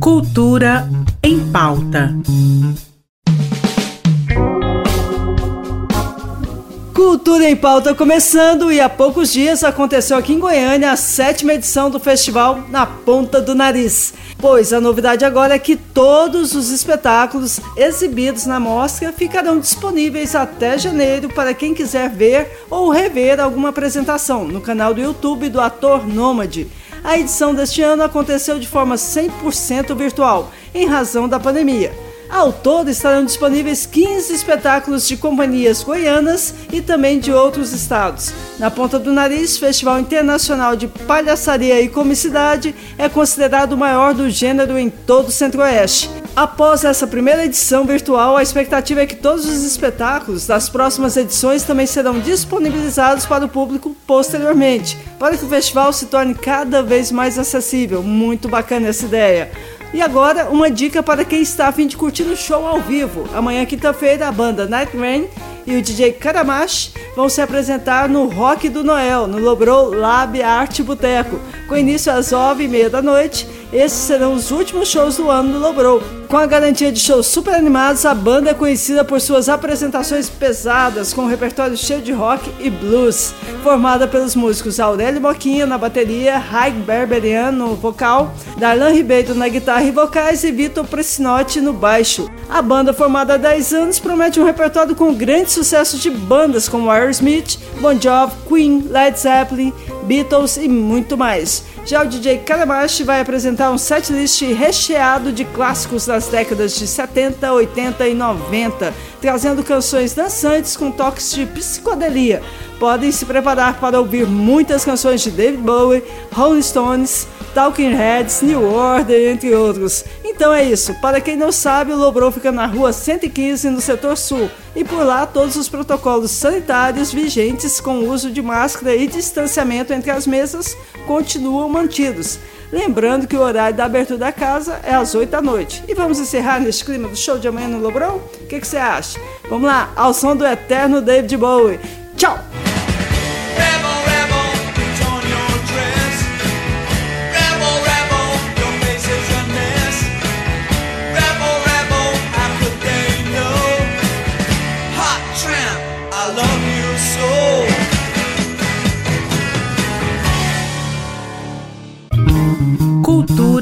Cultura em pauta. Cultura em Pauta começando e há poucos dias aconteceu aqui em Goiânia a sétima edição do festival Na Ponta do Nariz. Pois a novidade agora é que todos os espetáculos exibidos na mostra ficarão disponíveis até janeiro para quem quiser ver ou rever alguma apresentação no canal do YouTube do Ator Nômade. A edição deste ano aconteceu de forma 100% virtual, em razão da pandemia. Ao todo estarão disponíveis 15 espetáculos de companhias goianas e também de outros estados. Na Ponta do Nariz, Festival Internacional de Palhaçaria e Comicidade é considerado o maior do gênero em todo o Centro-Oeste. Após essa primeira edição virtual, a expectativa é que todos os espetáculos das próximas edições também serão disponibilizados para o público posteriormente, para que o festival se torne cada vez mais acessível. Muito bacana essa ideia. E agora, uma dica para quem está a fim de curtir o show ao vivo. Amanhã, quinta-feira, a banda Night Rain e o DJ Karamash vão se apresentar no Rock do Noel, no Lobro Lab Arte Boteco, com início às 9h30 da noite esses serão os últimos shows do ano do Lobrow. Com a garantia de shows super animados, a banda é conhecida por suas apresentações pesadas, com um repertório cheio de rock e blues. Formada pelos músicos Aurélio Moquinha na bateria, Raig Berberian no vocal, Darlan Ribeiro na guitarra e vocais e Vitor Presinotti no baixo. A banda, formada há 10 anos, promete um repertório com grandes sucessos de bandas como Aerosmith, Bon Jovi, Queen, Led Zeppelin, Beatles e muito mais. Já o DJ Kalamashi vai apresentar um setlist recheado de clássicos das décadas de 70, 80 e 90, trazendo canções dançantes com toques de psicodelia. Podem se preparar para ouvir muitas canções de David Bowie, Rolling Stones, Talking Heads, New Order, entre outros. Então é isso. Para quem não sabe, o Lobro fica na rua 115, no setor sul. E por lá, todos os protocolos sanitários vigentes com uso de máscara e distanciamento entre as mesas continuam mantidos. Lembrando que o horário da abertura da casa é às 8 da noite. E vamos encerrar neste clima do show de amanhã no Lobron? O que você acha? Vamos lá, ao som do eterno David Bowie. Tchau!